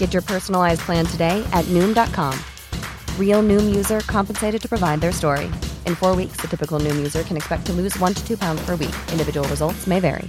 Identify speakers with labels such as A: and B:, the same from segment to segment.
A: Get your personalized plan today at Noom.com. Real Noom user compensated to provide their story. In four weeks, the typical Noom user can expect to lose one to two pounds per week. Individual results may vary.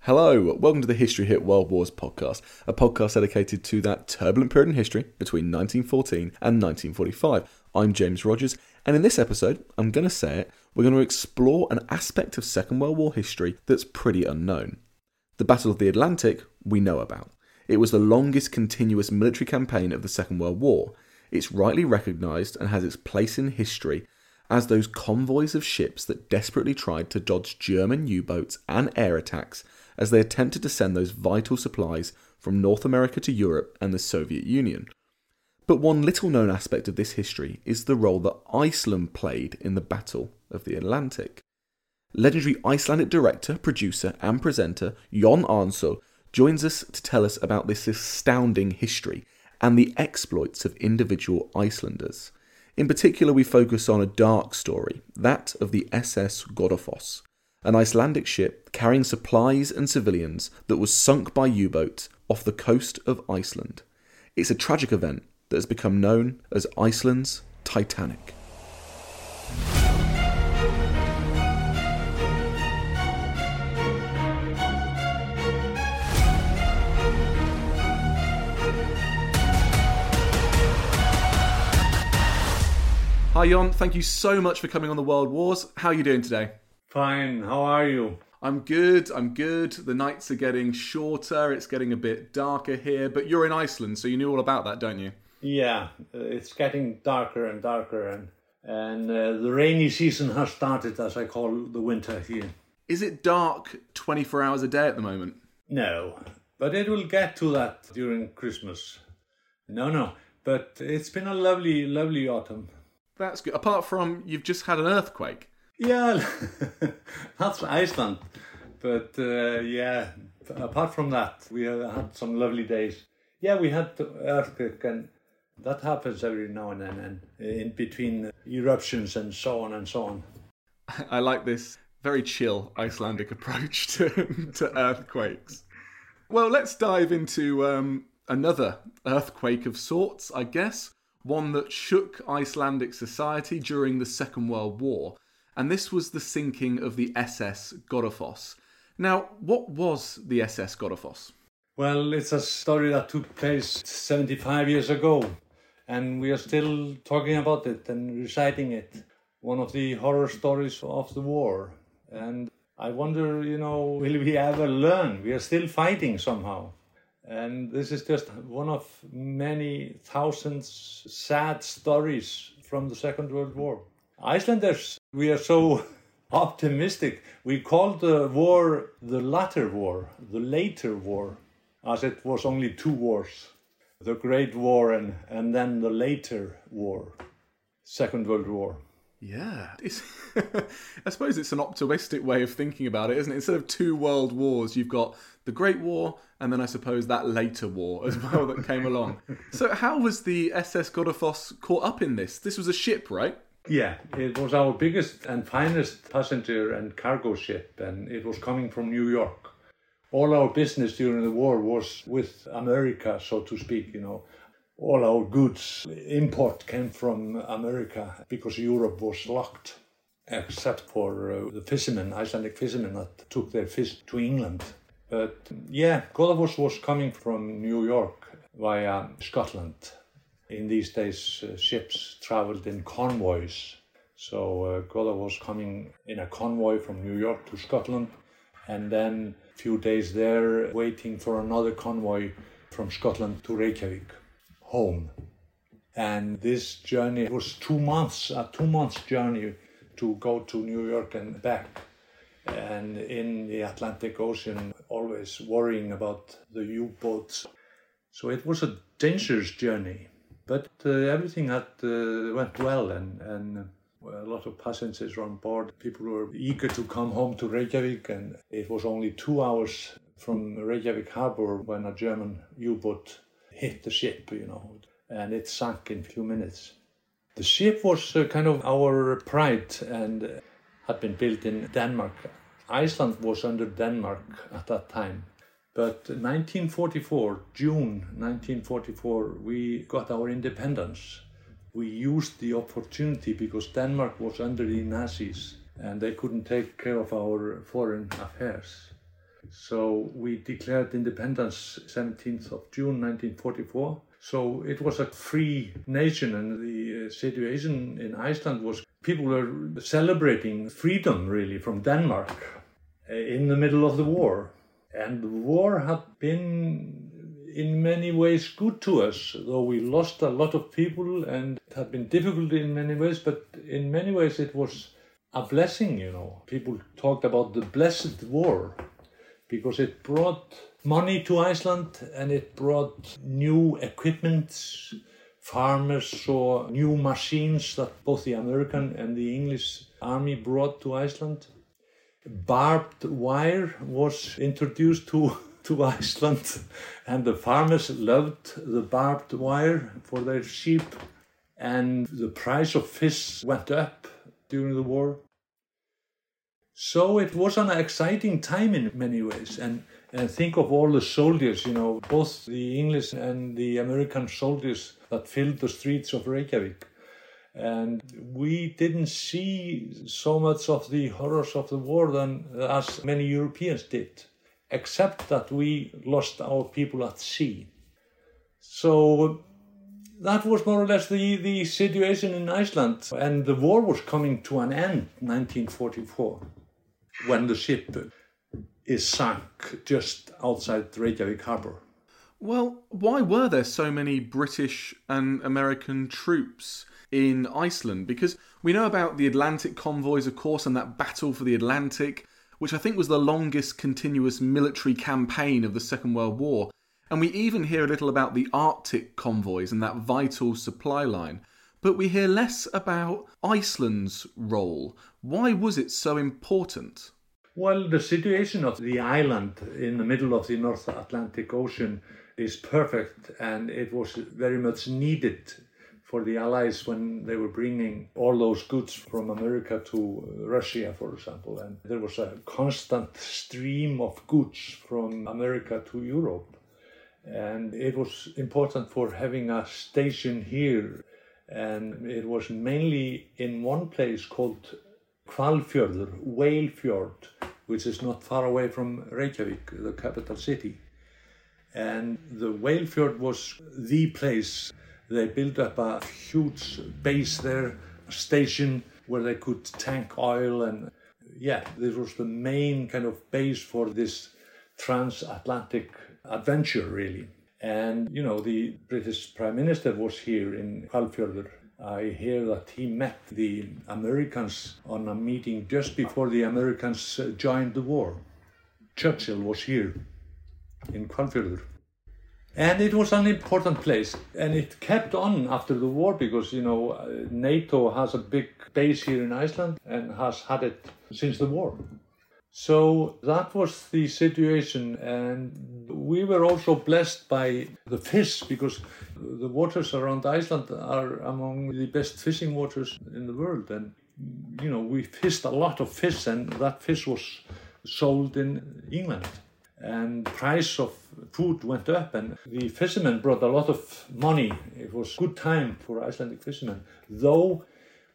B: Hello, welcome to the History Hit World Wars podcast, a podcast dedicated to that turbulent period in history between 1914 and 1945. I'm James Rogers, and in this episode, I'm going to say it, we're going to explore an aspect of Second World War history that's pretty unknown. The Battle of the Atlantic, we know about. It was the longest continuous military campaign of the Second World War. It's rightly recognised and has its place in history as those convoys of ships that desperately tried to dodge German U boats and air attacks as they attempted to send those vital supplies from North America to Europe and the Soviet Union. But one little known aspect of this history is the role that Iceland played in the Battle of the Atlantic. Legendary Icelandic director, producer, and presenter Jon Arnson joins us to tell us about this astounding history and the exploits of individual Icelanders. In particular, we focus on a dark story, that of the SS Godafoss, an Icelandic ship carrying supplies and civilians that was sunk by U boat off the coast of Iceland. It's a tragic event that has become known as Iceland's Titanic. Hi, Jon. Thank you so much for coming on the World Wars. How are you doing today?
C: Fine. How are you?
B: I'm good. I'm good. The nights are getting shorter. It's getting a bit darker here, but you're in Iceland, so you knew all about that, don't you?
C: Yeah, uh, it's getting darker and darker, and and uh, the rainy season has started, as I call the winter here.
B: Is it dark 24 hours a day at the moment?
C: No, but it will get to that during Christmas. No, no, but it's been a lovely, lovely autumn.
B: That's good. Apart from you've just had an earthquake.
C: Yeah, that's Iceland. But uh, yeah, apart from that, we had some lovely days. Yeah, we had the earthquake, and that happens every now and then, and in between eruptions and so on and so on.
B: I like this very chill Icelandic approach to, to earthquakes. Well, let's dive into um, another earthquake of sorts, I guess one that shook Icelandic society during the Second World War, and this was the sinking of the SS Godafoss. Now, what was the SS Godafoss?
C: Well, it's a story that took place 75 years ago, and we are still talking about it and reciting it. One of the horror stories of the war. And I wonder, you know, will we ever learn? We are still fighting somehow. And this is just one of many thousands sad stories from the Second World War. Icelanders, we are so optimistic. We call the war the latter war, the later war, as it was only two wars the Great War and, and then the later war, Second World War.
B: Yeah, I suppose it's an optimistic way of thinking about it, isn't it? Instead of two world wars, you've got the Great War, and then I suppose that later war as well that came along. So, how was the SS Godafoss caught up in this? This was a ship, right?
C: Yeah, it was our biggest and finest passenger and cargo ship, and it was coming from New York. All our business during the war was with America, so to speak, you know all our goods import came from America because Europe was locked, except for uh, the fishermen, Icelandic fishermen that took their fish to England. But yeah, Godafoss was coming from New York via Scotland. In these days, uh, ships traveled in convoys. So uh, was coming in a convoy from New York to Scotland, and then a few days there, waiting for another convoy from Scotland to Reykjavik, home. And this journey was two months, a two months journey to go to New York and back. And in the Atlantic Ocean, always worrying about the U boats. So it was a dangerous journey, but uh, everything had uh, went well, and, and a lot of passengers were on board. People were eager to come home to Reykjavik, and it was only two hours from Reykjavik harbor when a German U-boat hit the ship, you know, and it sank in a few minutes. The ship was uh, kind of our pride and had been built in Denmark. Iceland was under Denmark at that time. But 1944, June 1944, we got our independence. We used the opportunity because Denmark was under the Nazis and they couldn't take care of our foreign affairs. So we declared independence 17th of June 1944. So it was a free nation and the uh, situation in Iceland was people were celebrating freedom really from Denmark uh, in the middle of the war. And the war had been in many ways good to us, though we lost a lot of people and it had been difficult in many ways, but in many ways it was a blessing, you know. People talked about the blessed war because it brought money to Iceland and it brought new equipment. Farmers saw new machines that both the American and the English army brought to Iceland. Barbed wire was introduced to, to Iceland, and the farmers loved the barbed wire for their sheep. And the price of fish went up during the war. So it was an exciting time in many ways. And, and think of all the soldiers, you know, both the English and the American soldiers that filled the streets of Reykjavik. And we didn't see so much of the horrors of the war than as many Europeans did, except that we lost our people at sea. So that was more or less the, the situation in Iceland. And the war was coming to an end 1944 when the ship is sunk just outside Reykjavik harbor.
B: Well, why were there so many British and American troops in Iceland? Because we know about the Atlantic convoys, of course, and that battle for the Atlantic, which I think was the longest continuous military campaign of the Second World War. And we even hear a little about the Arctic convoys and that vital supply line. But we hear less about Iceland's role. Why was it so important?
C: Well, the situation of the island in the middle of the North Atlantic Ocean is perfect and it was very much needed for the Allies when they were bringing all those goods from America to Russia, for example. And there was a constant stream of goods from America to Europe. And it was important for having a station here. And it was mainly in one place called Hvalfjörður, Whalefjord, which is not far away from Reykjavik, the capital city. And the Whalefjord was the place. They built up a huge base there, a station where they could tank oil. And yeah, this was the main kind of base for this transatlantic adventure, really. And, you know, the British Prime Minister was here in Hvalfjörður I hear that he met the Americans on a meeting just before the Americans uh, joined the war. Churchill was here in Hvalfjörður. And it was an important place. And it kept on after the war because, you know, uh, NATO has a big base here in Iceland and has had it since the war. So that was the situation, and we were also blessed by the fish because the waters around Iceland are among the best fishing waters in the world. And you know, we fished a lot of fish, and that fish was sold in England. And price of food went up, and the fishermen brought a lot of money. It was good time for Icelandic fishermen, though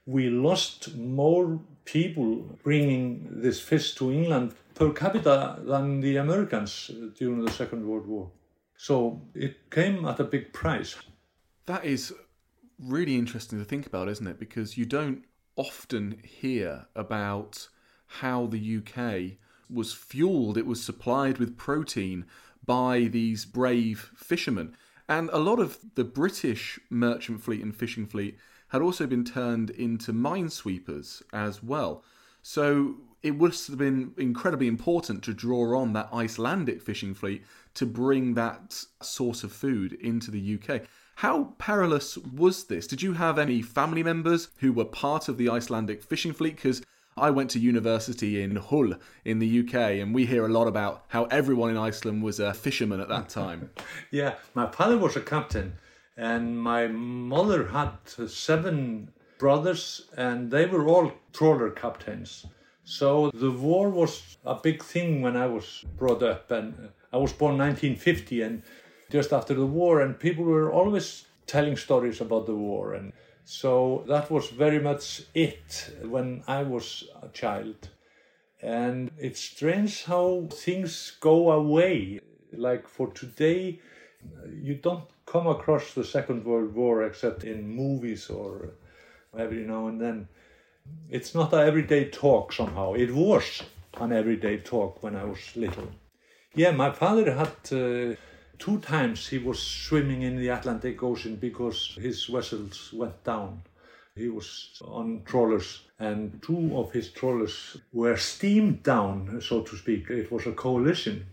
C: we lost more people bringing this fish to England per capita than the Americans during the Second World War. So it came at a big price.
B: That is really interesting to think about, isn't it? Because you don't often hear about how the UK was fueled, it was supplied with protein by these brave fishermen. And a lot of the British merchant fleet and fishing fleet had also been turned into minesweepers as well. So it would have been incredibly important to draw on that Icelandic fishing fleet to bring that source of food into the UK. How perilous was this? Did you have any family members who were part of the Icelandic fishing fleet? Because I went to university in Hull in the UK, and we hear a lot about how everyone in Iceland was a fisherman at that time.
C: yeah, my father was a captain, and my mother had seven brothers, and they were all trawler captains. So the war was a big thing when I was brought up, and I was born 1950, and just after the war, and people were always telling stories about the war, and so that was very much it when I was a child. And it's strange how things go away. Like for today, you don't come across the Second World War except in movies or every now and then. It's not an everyday talk somehow. It was an everyday talk when I was little. Yeah, my father had. Uh, Two times he was swimming in the Atlantic Ocean because his vessels went down. He was on trawlers, and two of his trawlers were steamed down, so to speak. It was a coalition,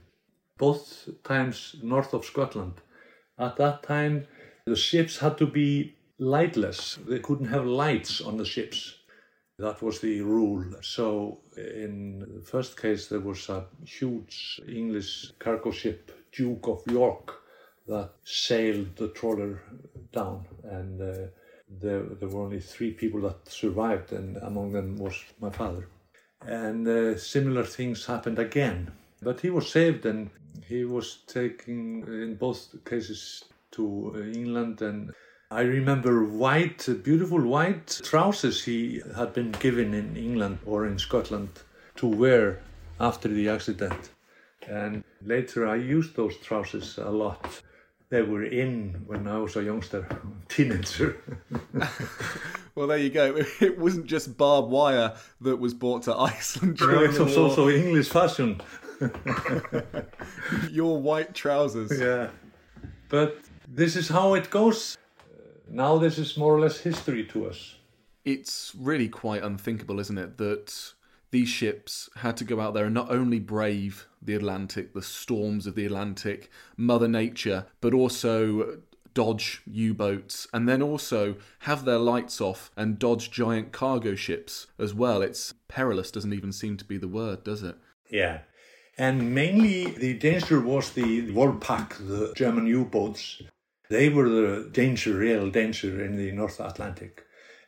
C: both times north of Scotland. At that time, the ships had to be lightless, they couldn't have lights on the ships. That was the rule. So, in the first case, there was a huge English cargo ship Duke of York that sailed the trawler down, and uh, there, there were only three people that survived, and among them was my father. And uh, similar things happened again, but he was saved, and he was taken in both cases to uh, England and I remember white, beautiful white trousers he had been given in England or in Scotland to wear after the accident. And later I used those trousers a lot. They were in when I was a youngster, teenager.
B: well, there you go. It wasn't just barbed wire that was brought to Iceland
C: no, it was also English fashion.
B: Your white trousers.
C: Yeah. But this is how it goes. Uh, now this is more or less history to us.
B: It's really quite unthinkable, isn't it, that these ships had to go out there and not only brave the Atlantic, the storms of the Atlantic, Mother Nature, but also dodge U boats and then also have their lights off and dodge giant cargo ships as well. It's perilous, doesn't even seem to be the word, does it?
C: Yeah. And mainly the danger was the Wolfpack, the German U boats. They were the danger, real danger in the North Atlantic.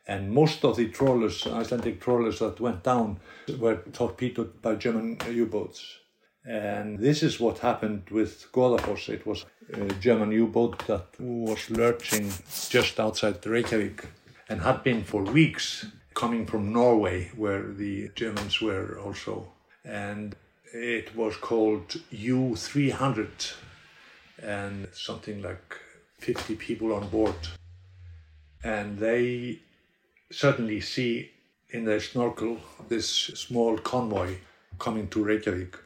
C: And most of the trawlers, Icelandic trawlers that went down, were torpedoed by German U-boats. And this is what happened with Goðafoss. It was a German U-boat that was lurching just outside Reykjavik and had been for weeks coming from Norway, where the Germans were also. And it was called U-300 and something like 50 people on board. And they suddenly see in their snorkel this small convoy coming to Reykjavik.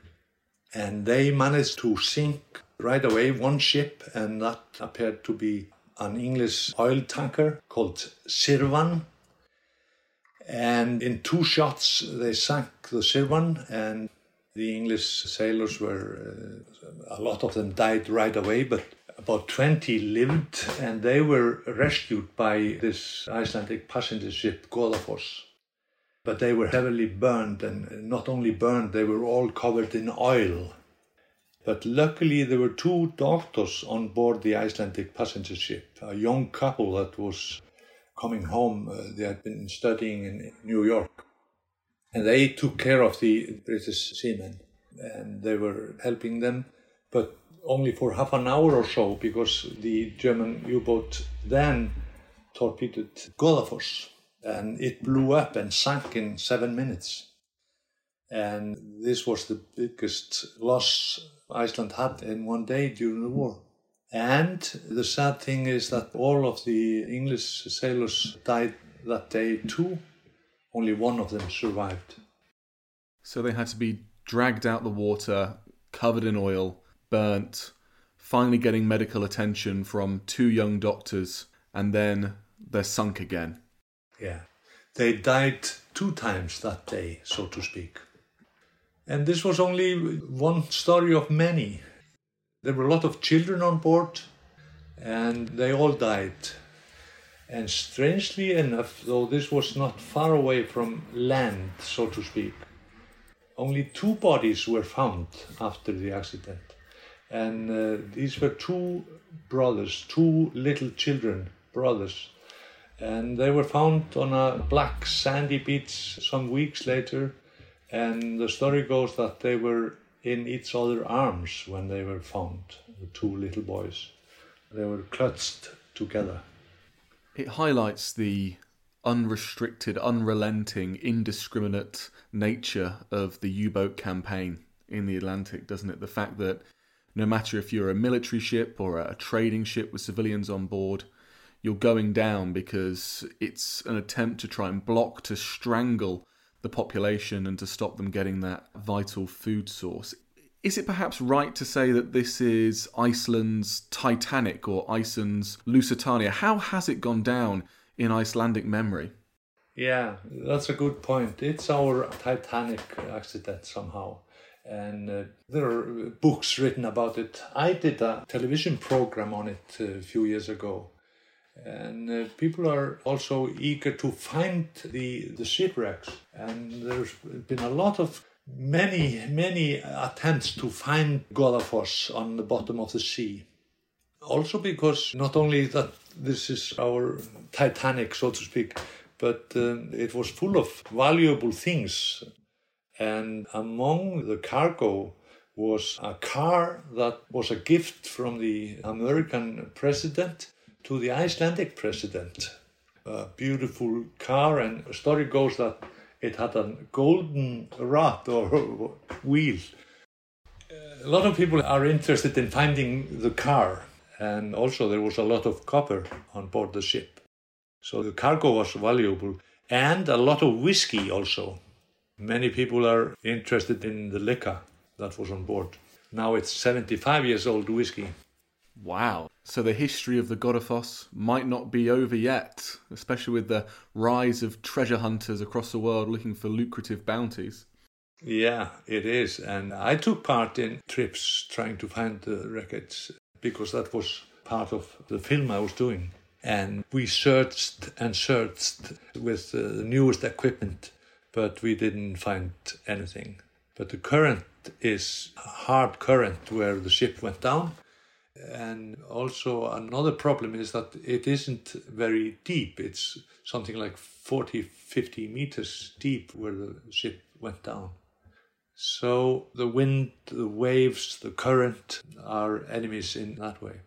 C: And they managed to sink right away one ship, and that appeared to be an English oil tanker called Shirvan. And in two shots, they sank the Shirvan, and the English sailors were, uh, a lot of them died right away, but about 20 lived and they were rescued by this Icelandic passenger ship Goðafoss. But they were heavily burned and not only burned, they were all covered in oil. But luckily there were two doctors on board the Icelandic passenger ship, a young couple that was coming home. Uh, they had been studying in New York. And they took care of the British seamen and they were helping them. But only for half an hour or so because the German U-boat then torpedoed Goðafoss and it blew up and sank in seven minutes. And this was the biggest loss Iceland had in one day during the war. And the sad thing is that all of the English sailors died that day too. Only one of them survived.
B: So they had to be dragged out the water, covered in oil, burnt, finally getting medical attention from two young doctors, and then they're sunk again.
C: Yeah. They died two times that day, so to speak. And this was only one story of many. There were a lot of children on board, and they all died. And strangely enough, though this was not far away from land, so to speak, only two bodies were found after the accident. And uh, these were two brothers, two little children, brothers. And they were found on a black sandy beach some weeks later. And the story goes that they were in each other's arms when they were found, the two little boys. They were clutched together.
B: It highlights the unrestricted, unrelenting, indiscriminate nature of the U boat campaign in the Atlantic, doesn't it? The fact that no matter if you're a military ship or a trading ship with civilians on board, you're going down because it's an attempt to try and block, to strangle the population and to stop them getting that vital food source. Is it perhaps right to say that this is Iceland's Titanic or Iceland's Lusitania? How has it gone down in Icelandic memory?
C: Yeah, that's a good point. It's our Titanic accident somehow. And uh, there are books written about it. I did a television program on it a few years ago. And uh, people are also eager to find the, the shipwrecks. And there's been a lot of many, many attempts to find Godafoss on the bottom of the sea. Also, because not only that this is our Titanic, so to speak, but um, it was full of valuable things. And among the cargo was a car that was a gift from the American president to the Icelandic president. A beautiful car, and the story goes that it had a golden rod or wheel. A lot of people are interested in finding the car, and also there was a lot of copper on board the ship. So the cargo was valuable, and a lot of whiskey also. Many people are interested in the liquor that was on board. Now it's 75 years old whiskey.
B: Wow. So the history of the Godafoss might not be over yet, especially with the rise of treasure hunters across the world looking for lucrative bounties.
C: Yeah, it is. And I took part in trips trying to find the wreckage because that was part of the film I was doing. And we searched and searched with the newest equipment, but we didn't find anything. But the current is hard current where the ship went down and also another problem is that it isn't very deep. It's something like 40, 50 meters deep where the ship went down. So the wind, the waves, the current are enemies in that way.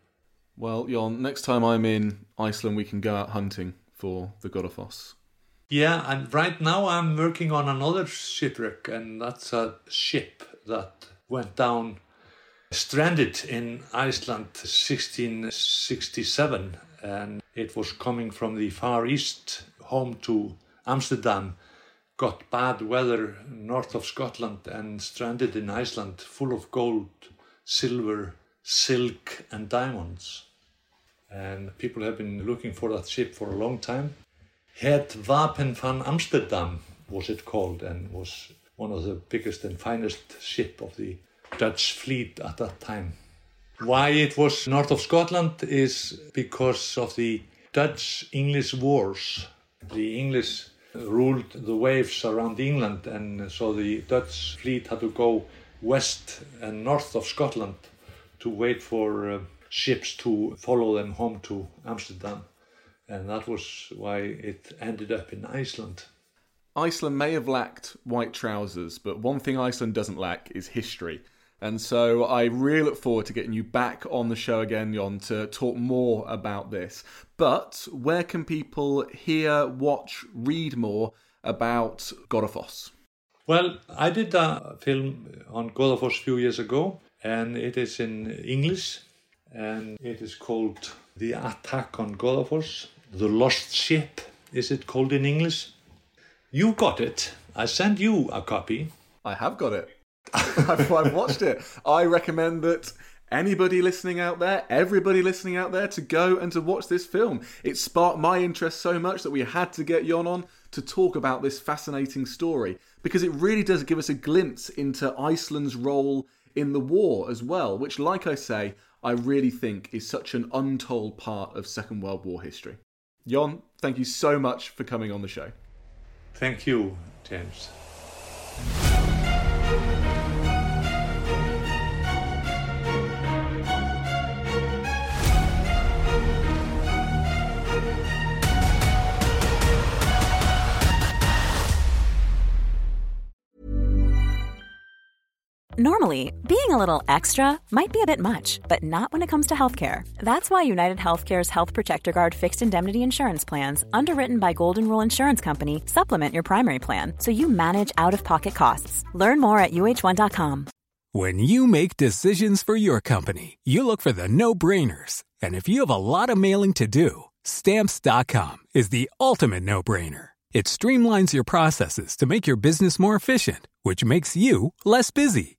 B: Well, Jon, next time I'm in Iceland, we can go out hunting for the Godafoss.
C: Yeah, and right now I'm working on another shipwreck, and that's a ship that went down stranded in Iceland 1667 and it was coming from the far east home to Amsterdam got bad weather north of Scotland and stranded in Iceland full of gold, silver, silk and diamonds. And people have been looking for that ship for a long time. Het Wapen van Amsterdam was it called and was one of the biggest and finest ship of the Dutch fleet at that time. Why it was north of Scotland is because of the Dutch English wars. The English ruled the waves around England, and so the Dutch fleet had to go west and north of Scotland to wait for uh, ships to follow them home to Amsterdam. And that was why it ended up in Iceland.
B: Iceland may have lacked white trousers, but one thing Iceland doesn't lack is history. And so I really look forward to getting you back on the show again, Jon, to talk more about this. But where can people hear, watch, read more about Godafoss?
C: Well, I did a film on Godafoss a few years ago, and it is in English. and it is called The Attack on Godafoss, The Lost Ship, is it called in English? You got it. I sent you a copy.
B: I have got it. I've, I've watched it. I recommend that anybody listening out there, everybody listening out there, to go and to watch this film. It sparked my interest so much that we had to get Jon on to talk about this fascinating story because it really does give us a glimpse into Iceland's role in the war as well, which, like I say, I really think is such an untold part of Second World War history. Jon, thank you so much for coming on the show.
C: Thank you, James.
D: Normally, being a little extra might be a bit much, but not when it comes to healthcare. That's why United Healthcare's Health Protector Guard fixed indemnity insurance plans, underwritten by Golden Rule Insurance Company, supplement your primary plan so you manage out of pocket costs. Learn more at uh1.com.
E: When you make decisions for your company, you look for the no brainers. And if you have a lot of mailing to do, stamps.com is the ultimate no brainer. It streamlines your processes to make your business more efficient, which makes you less busy.